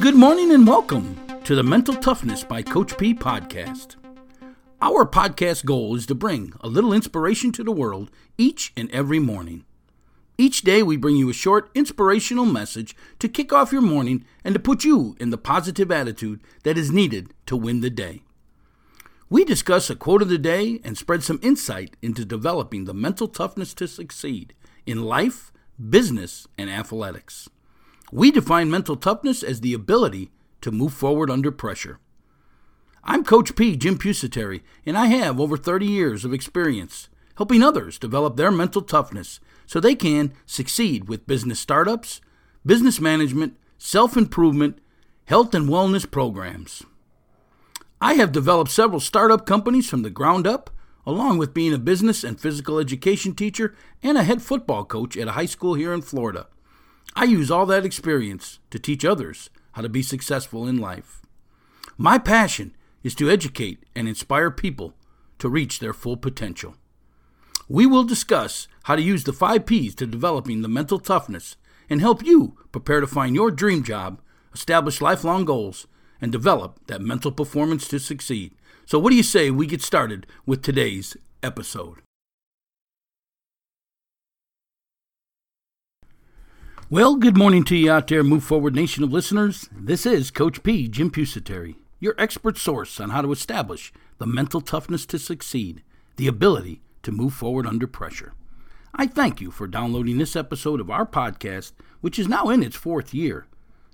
Good morning and welcome to the Mental Toughness by Coach P podcast. Our podcast goal is to bring a little inspiration to the world each and every morning. Each day, we bring you a short, inspirational message to kick off your morning and to put you in the positive attitude that is needed to win the day. We discuss a quote of the day and spread some insight into developing the mental toughness to succeed in life, business, and athletics. We define mental toughness as the ability to move forward under pressure. I'm Coach P, Jim Pusateri, and I have over 30 years of experience helping others develop their mental toughness so they can succeed with business startups, business management, self improvement, health and wellness programs. I have developed several startup companies from the ground up, along with being a business and physical education teacher and a head football coach at a high school here in Florida. I use all that experience to teach others how to be successful in life. My passion is to educate and inspire people to reach their full potential. We will discuss how to use the five P's to developing the mental toughness and help you prepare to find your dream job, establish lifelong goals, and develop that mental performance to succeed. So, what do you say we get started with today's episode? Well, good morning to you out there, Move Forward Nation of listeners. This is Coach P, Jim Pusateri, your expert source on how to establish the mental toughness to succeed, the ability to move forward under pressure. I thank you for downloading this episode of our podcast, which is now in its fourth year.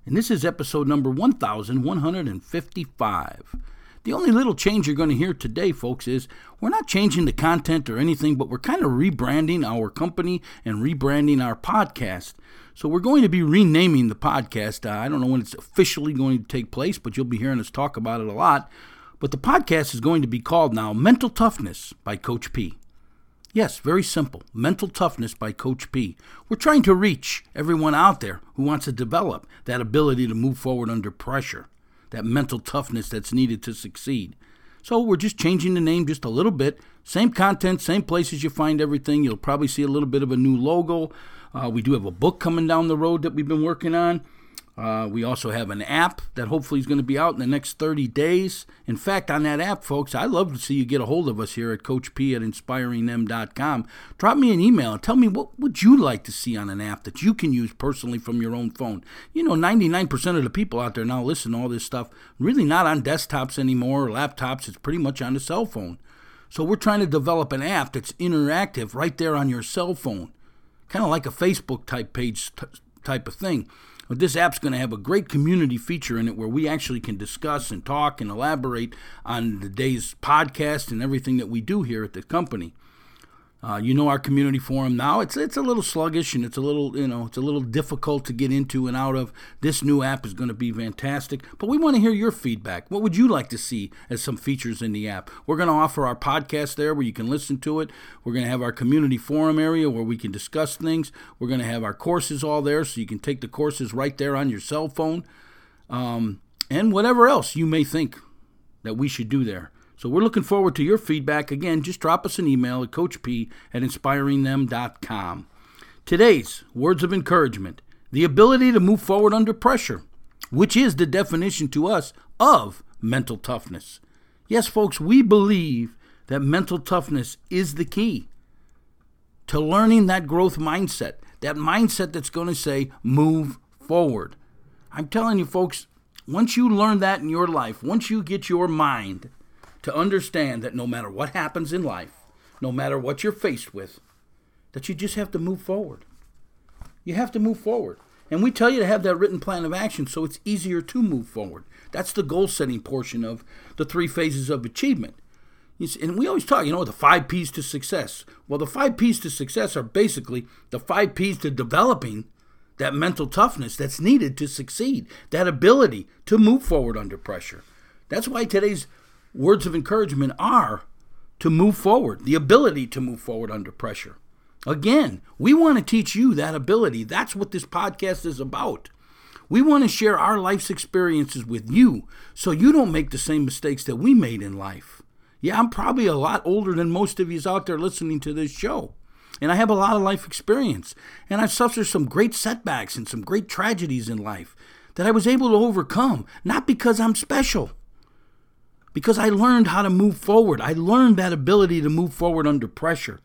And this is episode number 1155. The only little change you're going to hear today, folks, is we're not changing the content or anything, but we're kind of rebranding our company and rebranding our podcast. So we're going to be renaming the podcast. Uh, I don't know when it's officially going to take place, but you'll be hearing us talk about it a lot. But the podcast is going to be called now Mental Toughness by Coach P. Yes, very simple. Mental Toughness by Coach P. We're trying to reach everyone out there who wants to develop that ability to move forward under pressure, that mental toughness that's needed to succeed. So we're just changing the name just a little bit. Same content, same places you find everything. You'll probably see a little bit of a new logo. Uh, we do have a book coming down the road that we've been working on. Uh, we also have an app that hopefully is going to be out in the next 30 days. In fact, on that app, folks, I'd love to see you get a hold of us here at Coach P at inspiringthem.com. Drop me an email and tell me what would you like to see on an app that you can use personally from your own phone. You know, 99% of the people out there now listen to all this stuff really not on desktops anymore or laptops. It's pretty much on the cell phone. So we're trying to develop an app that's interactive right there on your cell phone, kind of like a Facebook type page t- type of thing. But this app's going to have a great community feature in it where we actually can discuss and talk and elaborate on the day's podcast and everything that we do here at the company. Uh, you know our community forum now. It's it's a little sluggish and it's a little you know it's a little difficult to get into and out of. This new app is going to be fantastic, but we want to hear your feedback. What would you like to see as some features in the app? We're going to offer our podcast there where you can listen to it. We're going to have our community forum area where we can discuss things. We're going to have our courses all there so you can take the courses right there on your cell phone, um, and whatever else you may think that we should do there. So we're looking forward to your feedback. Again, just drop us an email at coachp at inspiringthem.com. Today's words of encouragement the ability to move forward under pressure, which is the definition to us of mental toughness. Yes, folks, we believe that mental toughness is the key to learning that growth mindset, that mindset that's going to say, move forward. I'm telling you, folks, once you learn that in your life, once you get your mind to understand that no matter what happens in life, no matter what you're faced with, that you just have to move forward. You have to move forward. And we tell you to have that written plan of action so it's easier to move forward. That's the goal setting portion of the three phases of achievement. See, and we always talk, you know, the five P's to success. Well, the five P's to success are basically the five P's to developing that mental toughness that's needed to succeed, that ability to move forward under pressure. That's why today's words of encouragement are to move forward, the ability to move forward under pressure. Again, we want to teach you that ability. That's what this podcast is about. We want to share our life's experiences with you so you don't make the same mistakes that we made in life. Yeah, I'm probably a lot older than most of you out there listening to this show. And I have a lot of life experience. And I've suffered some great setbacks and some great tragedies in life that I was able to overcome, not because I'm special, because I learned how to move forward. I learned that ability to move forward under pressure.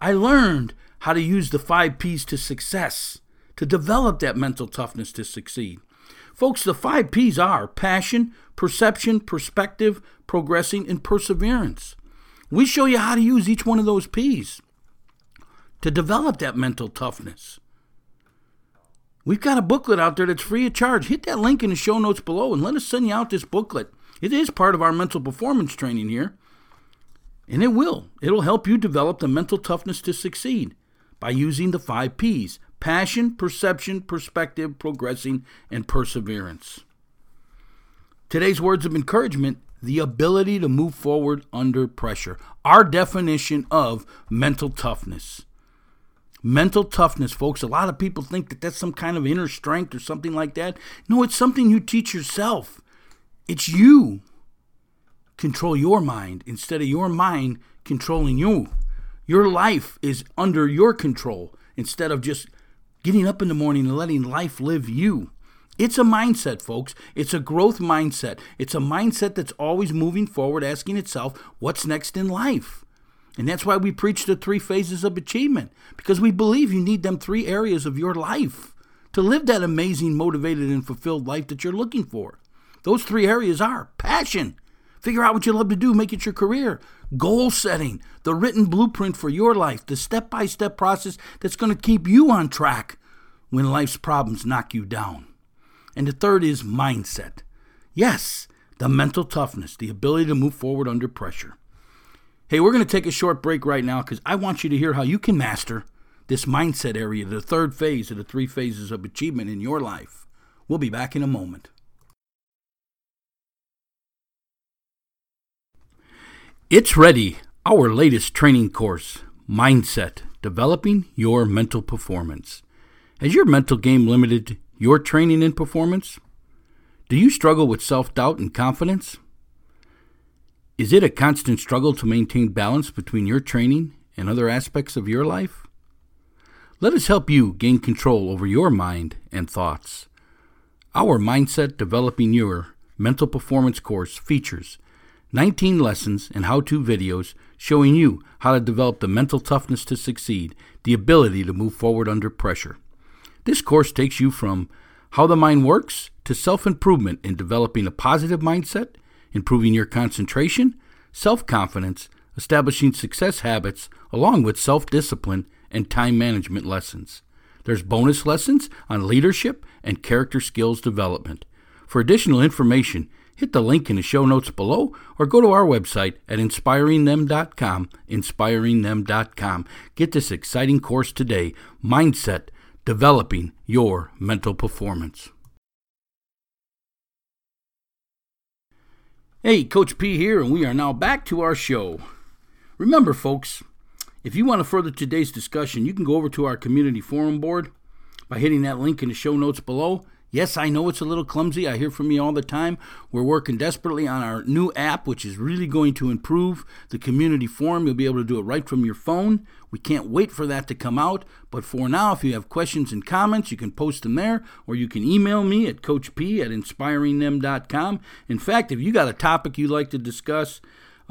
I learned how to use the five P's to success, to develop that mental toughness to succeed. Folks, the five P's are passion, perception, perspective, progressing, and perseverance. We show you how to use each one of those P's to develop that mental toughness. We've got a booklet out there that's free of charge. Hit that link in the show notes below and let us send you out this booklet. It is part of our mental performance training here. And it will. It'll help you develop the mental toughness to succeed by using the five P's passion, perception, perspective, progressing, and perseverance. Today's words of encouragement the ability to move forward under pressure. Our definition of mental toughness. Mental toughness, folks. A lot of people think that that's some kind of inner strength or something like that. No, it's something you teach yourself. It's you control your mind instead of your mind controlling you. Your life is under your control instead of just getting up in the morning and letting life live you. It's a mindset, folks. It's a growth mindset. It's a mindset that's always moving forward, asking itself, what's next in life? And that's why we preach the three phases of achievement, because we believe you need them three areas of your life to live that amazing, motivated, and fulfilled life that you're looking for. Those three areas are passion. Figure out what you love to do, make it your career. Goal setting, the written blueprint for your life, the step by step process that's going to keep you on track when life's problems knock you down. And the third is mindset. Yes, the mental toughness, the ability to move forward under pressure. Hey, we're going to take a short break right now because I want you to hear how you can master this mindset area, the third phase of the three phases of achievement in your life. We'll be back in a moment. It's ready, our latest training course, Mindset Developing Your Mental Performance. Has your mental game limited your training and performance? Do you struggle with self doubt and confidence? Is it a constant struggle to maintain balance between your training and other aspects of your life? Let us help you gain control over your mind and thoughts. Our Mindset Developing Your Mental Performance course features 19 lessons and how to videos showing you how to develop the mental toughness to succeed, the ability to move forward under pressure. This course takes you from how the mind works to self improvement in developing a positive mindset, improving your concentration, self confidence, establishing success habits, along with self discipline and time management lessons. There's bonus lessons on leadership and character skills development. For additional information, hit the link in the show notes below or go to our website at inspiringthem.com, inspiringthem.com. Get this exciting course today, Mindset developing your mental performance. Hey, Coach P here, and we are now back to our show. Remember, folks, if you want to further today's discussion, you can go over to our community forum board by hitting that link in the show notes below Yes, I know it's a little clumsy. I hear from you all the time. We're working desperately on our new app, which is really going to improve the community forum. You'll be able to do it right from your phone. We can't wait for that to come out. But for now, if you have questions and comments, you can post them there, or you can email me at coachp at inspiringthem.com. In fact, if you got a topic you'd like to discuss,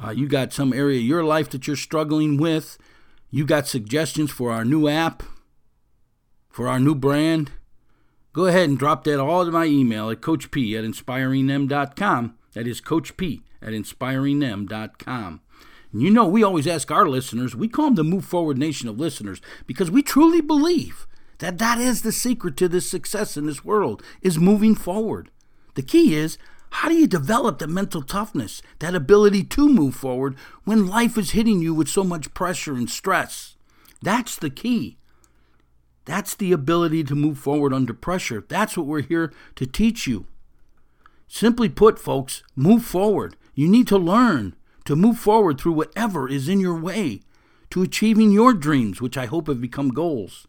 uh, you got some area of your life that you're struggling with, you got suggestions for our new app, for our new brand, go ahead and drop that all to my email at coachp at inspiringthem.com. That is Coach at inspiringthem.com. And you know, we always ask our listeners, we call them the Move Forward Nation of listeners because we truly believe that that is the secret to this success in this world is moving forward. The key is how do you develop the mental toughness, that ability to move forward when life is hitting you with so much pressure and stress? That's the key. That's the ability to move forward under pressure. That's what we're here to teach you. Simply put, folks, move forward. You need to learn to move forward through whatever is in your way to achieving your dreams, which I hope have become goals,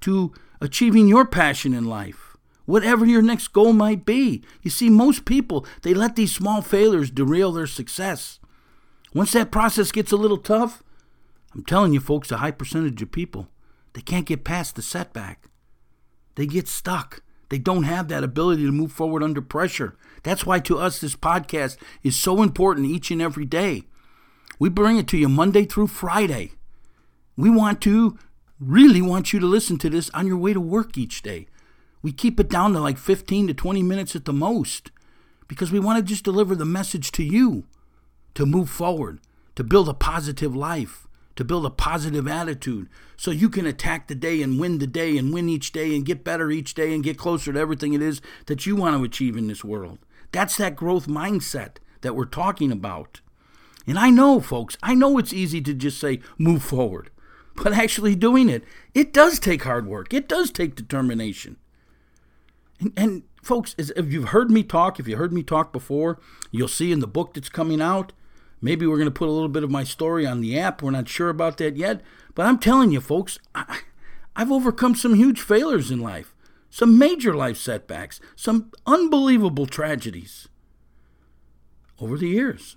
to achieving your passion in life, whatever your next goal might be. You see, most people, they let these small failures derail their success. Once that process gets a little tough, I'm telling you, folks, a high percentage of people they can't get past the setback. They get stuck. They don't have that ability to move forward under pressure. That's why to us this podcast is so important each and every day. We bring it to you Monday through Friday. We want to really want you to listen to this on your way to work each day. We keep it down to like 15 to 20 minutes at the most because we want to just deliver the message to you to move forward, to build a positive life, to build a positive attitude so you can attack the day and win the day and win each day and get better each day and get closer to everything it is that you want to achieve in this world. That's that growth mindset that we're talking about. And I know, folks, I know it's easy to just say move forward, but actually doing it, it does take hard work. It does take determination. And, and folks, if you've heard me talk, if you heard me talk before, you'll see in the book that's coming out Maybe we're going to put a little bit of my story on the app. We're not sure about that yet. But I'm telling you, folks, I, I've overcome some huge failures in life, some major life setbacks, some unbelievable tragedies over the years.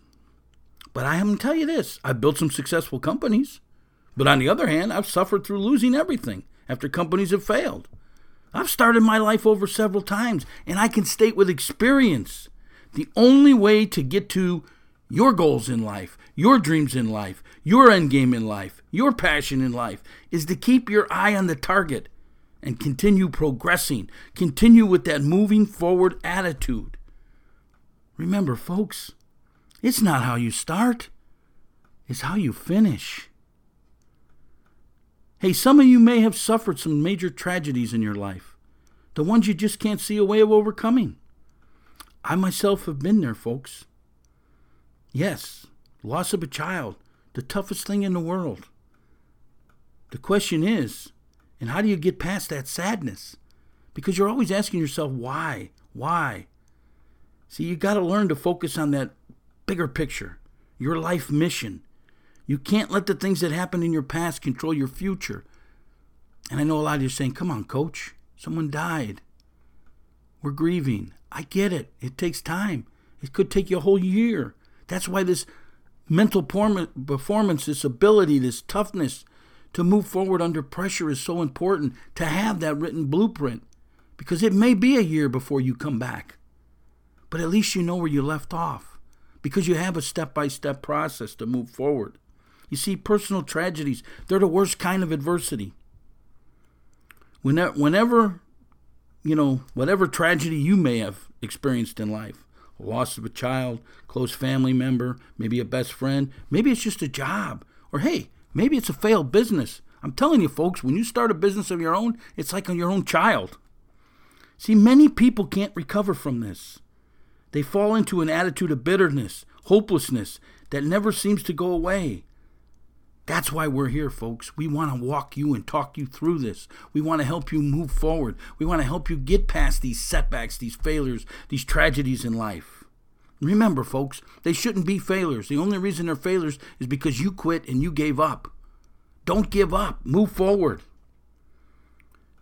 But I am to tell you this I've built some successful companies. But on the other hand, I've suffered through losing everything after companies have failed. I've started my life over several times, and I can state with experience the only way to get to your goals in life, your dreams in life, your end game in life, your passion in life is to keep your eye on the target and continue progressing. Continue with that moving forward attitude. Remember, folks, it's not how you start, it's how you finish. Hey, some of you may have suffered some major tragedies in your life, the ones you just can't see a way of overcoming. I myself have been there, folks. Yes, loss of a child, the toughest thing in the world. The question is, and how do you get past that sadness? Because you're always asking yourself, why? Why? See, you got to learn to focus on that bigger picture, your life mission. You can't let the things that happened in your past control your future. And I know a lot of you are saying, come on, coach, someone died. We're grieving. I get it. It takes time. It could take you a whole year. That's why this mental performance, this ability, this toughness to move forward under pressure is so important to have that written blueprint because it may be a year before you come back. But at least you know where you left off because you have a step by step process to move forward. You see, personal tragedies, they're the worst kind of adversity. Whenever, whenever, you know, whatever tragedy you may have experienced in life, loss of a child, close family member, maybe a best friend, maybe it's just a job, or hey, maybe it's a failed business. I'm telling you, folks, when you start a business of your own, it's like on your own child. See, many people can't recover from this. They fall into an attitude of bitterness, hopelessness that never seems to go away. That's why we're here, folks. We want to walk you and talk you through this. We want to help you move forward. We want to help you get past these setbacks, these failures, these tragedies in life. Remember, folks, they shouldn't be failures. The only reason they're failures is because you quit and you gave up. Don't give up. Move forward.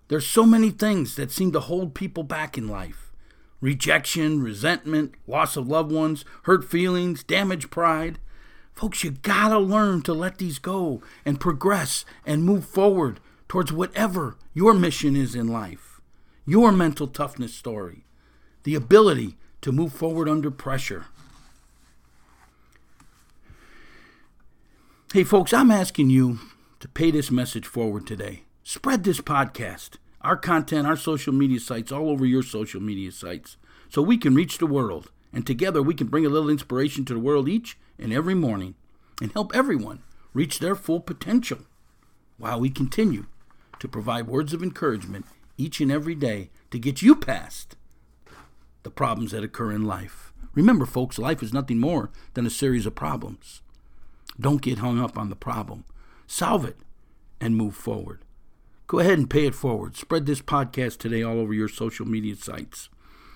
There's so many things that seem to hold people back in life rejection, resentment, loss of loved ones, hurt feelings, damaged pride. Folks, you gotta learn to let these go and progress and move forward towards whatever your mission is in life, your mental toughness story, the ability to move forward under pressure. Hey, folks, I'm asking you to pay this message forward today. Spread this podcast, our content, our social media sites, all over your social media sites, so we can reach the world. And together we can bring a little inspiration to the world each and every morning and help everyone reach their full potential while we continue to provide words of encouragement each and every day to get you past the problems that occur in life. Remember, folks, life is nothing more than a series of problems. Don't get hung up on the problem. Solve it and move forward. Go ahead and pay it forward. Spread this podcast today all over your social media sites.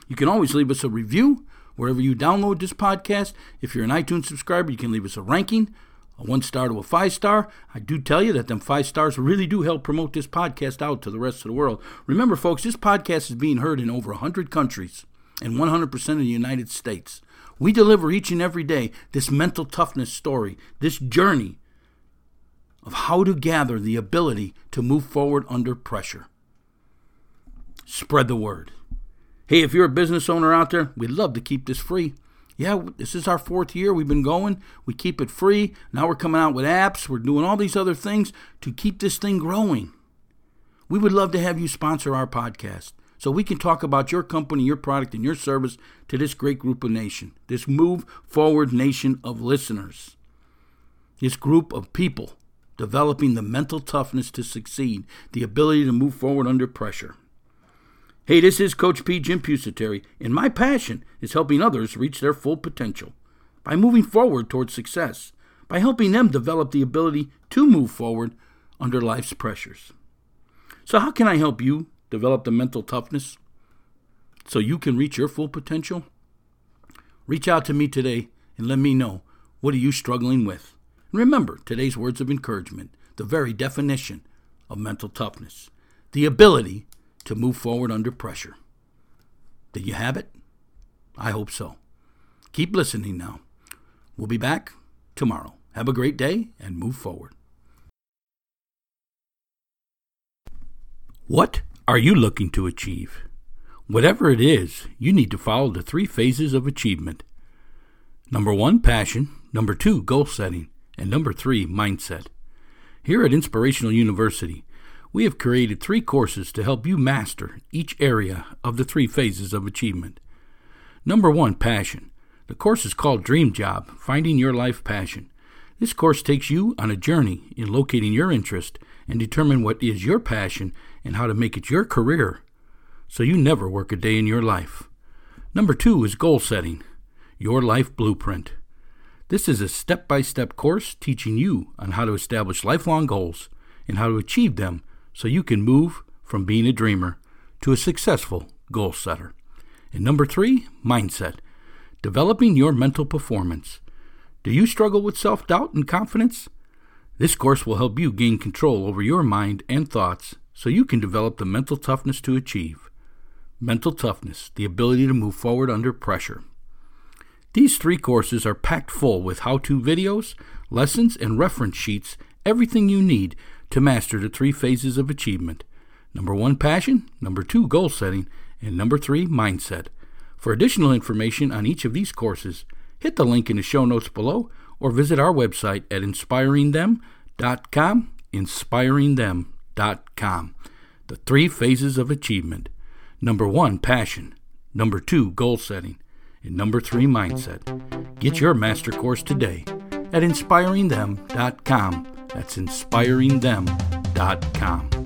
You can always leave us a review wherever you download this podcast. If you're an iTunes subscriber, you can leave us a ranking, a one star to a five star. I do tell you that them five stars really do help promote this podcast out to the rest of the world. Remember, folks, this podcast is being heard in over 100 countries and 100% of the United States. We deliver each and every day this mental toughness story, this journey of how to gather the ability to move forward under pressure. Spread the word. Hey, if you're a business owner out there, we'd love to keep this free. Yeah, this is our fourth year. We've been going. We keep it free. Now we're coming out with apps. We're doing all these other things to keep this thing growing. We would love to have you sponsor our podcast so we can talk about your company, your product, and your service to this great group of nation, this move forward nation of listeners, this group of people developing the mental toughness to succeed, the ability to move forward under pressure. Hey, this is Coach P. Jim Pusateri, and my passion is helping others reach their full potential by moving forward towards success, by helping them develop the ability to move forward under life's pressures. So, how can I help you develop the mental toughness so you can reach your full potential? Reach out to me today and let me know what are you struggling with. And remember today's words of encouragement, the very definition of mental toughness, the ability to move forward under pressure. Did you have it? I hope so. Keep listening now. We'll be back tomorrow. Have a great day and move forward. What are you looking to achieve? Whatever it is, you need to follow the three phases of achievement. Number one, passion. Number two, goal setting. And number three, mindset. Here at Inspirational University, we have created three courses to help you master each area of the three phases of achievement. Number one, passion. The course is called Dream Job Finding Your Life Passion. This course takes you on a journey in locating your interest and determine what is your passion and how to make it your career so you never work a day in your life. Number two is goal setting, your life blueprint. This is a step by step course teaching you on how to establish lifelong goals and how to achieve them so you can move from being a dreamer to a successful goal setter. And number three, mindset. Developing your mental performance. Do you struggle with self doubt and confidence? This course will help you gain control over your mind and thoughts so you can develop the mental toughness to achieve. Mental toughness, the ability to move forward under pressure. These three courses are packed full with how to videos, lessons, and reference sheets, everything you need to master the three phases of achievement number one, passion, number two, goal setting, and number three, mindset. For additional information on each of these courses, hit the link in the show notes below or visit our website at inspiringthem.com. Inspiringthem.com. The three phases of achievement number one, passion, number two, goal setting, and number three, mindset. Get your master course today at inspiringthem.com. That's inspiringthem.com.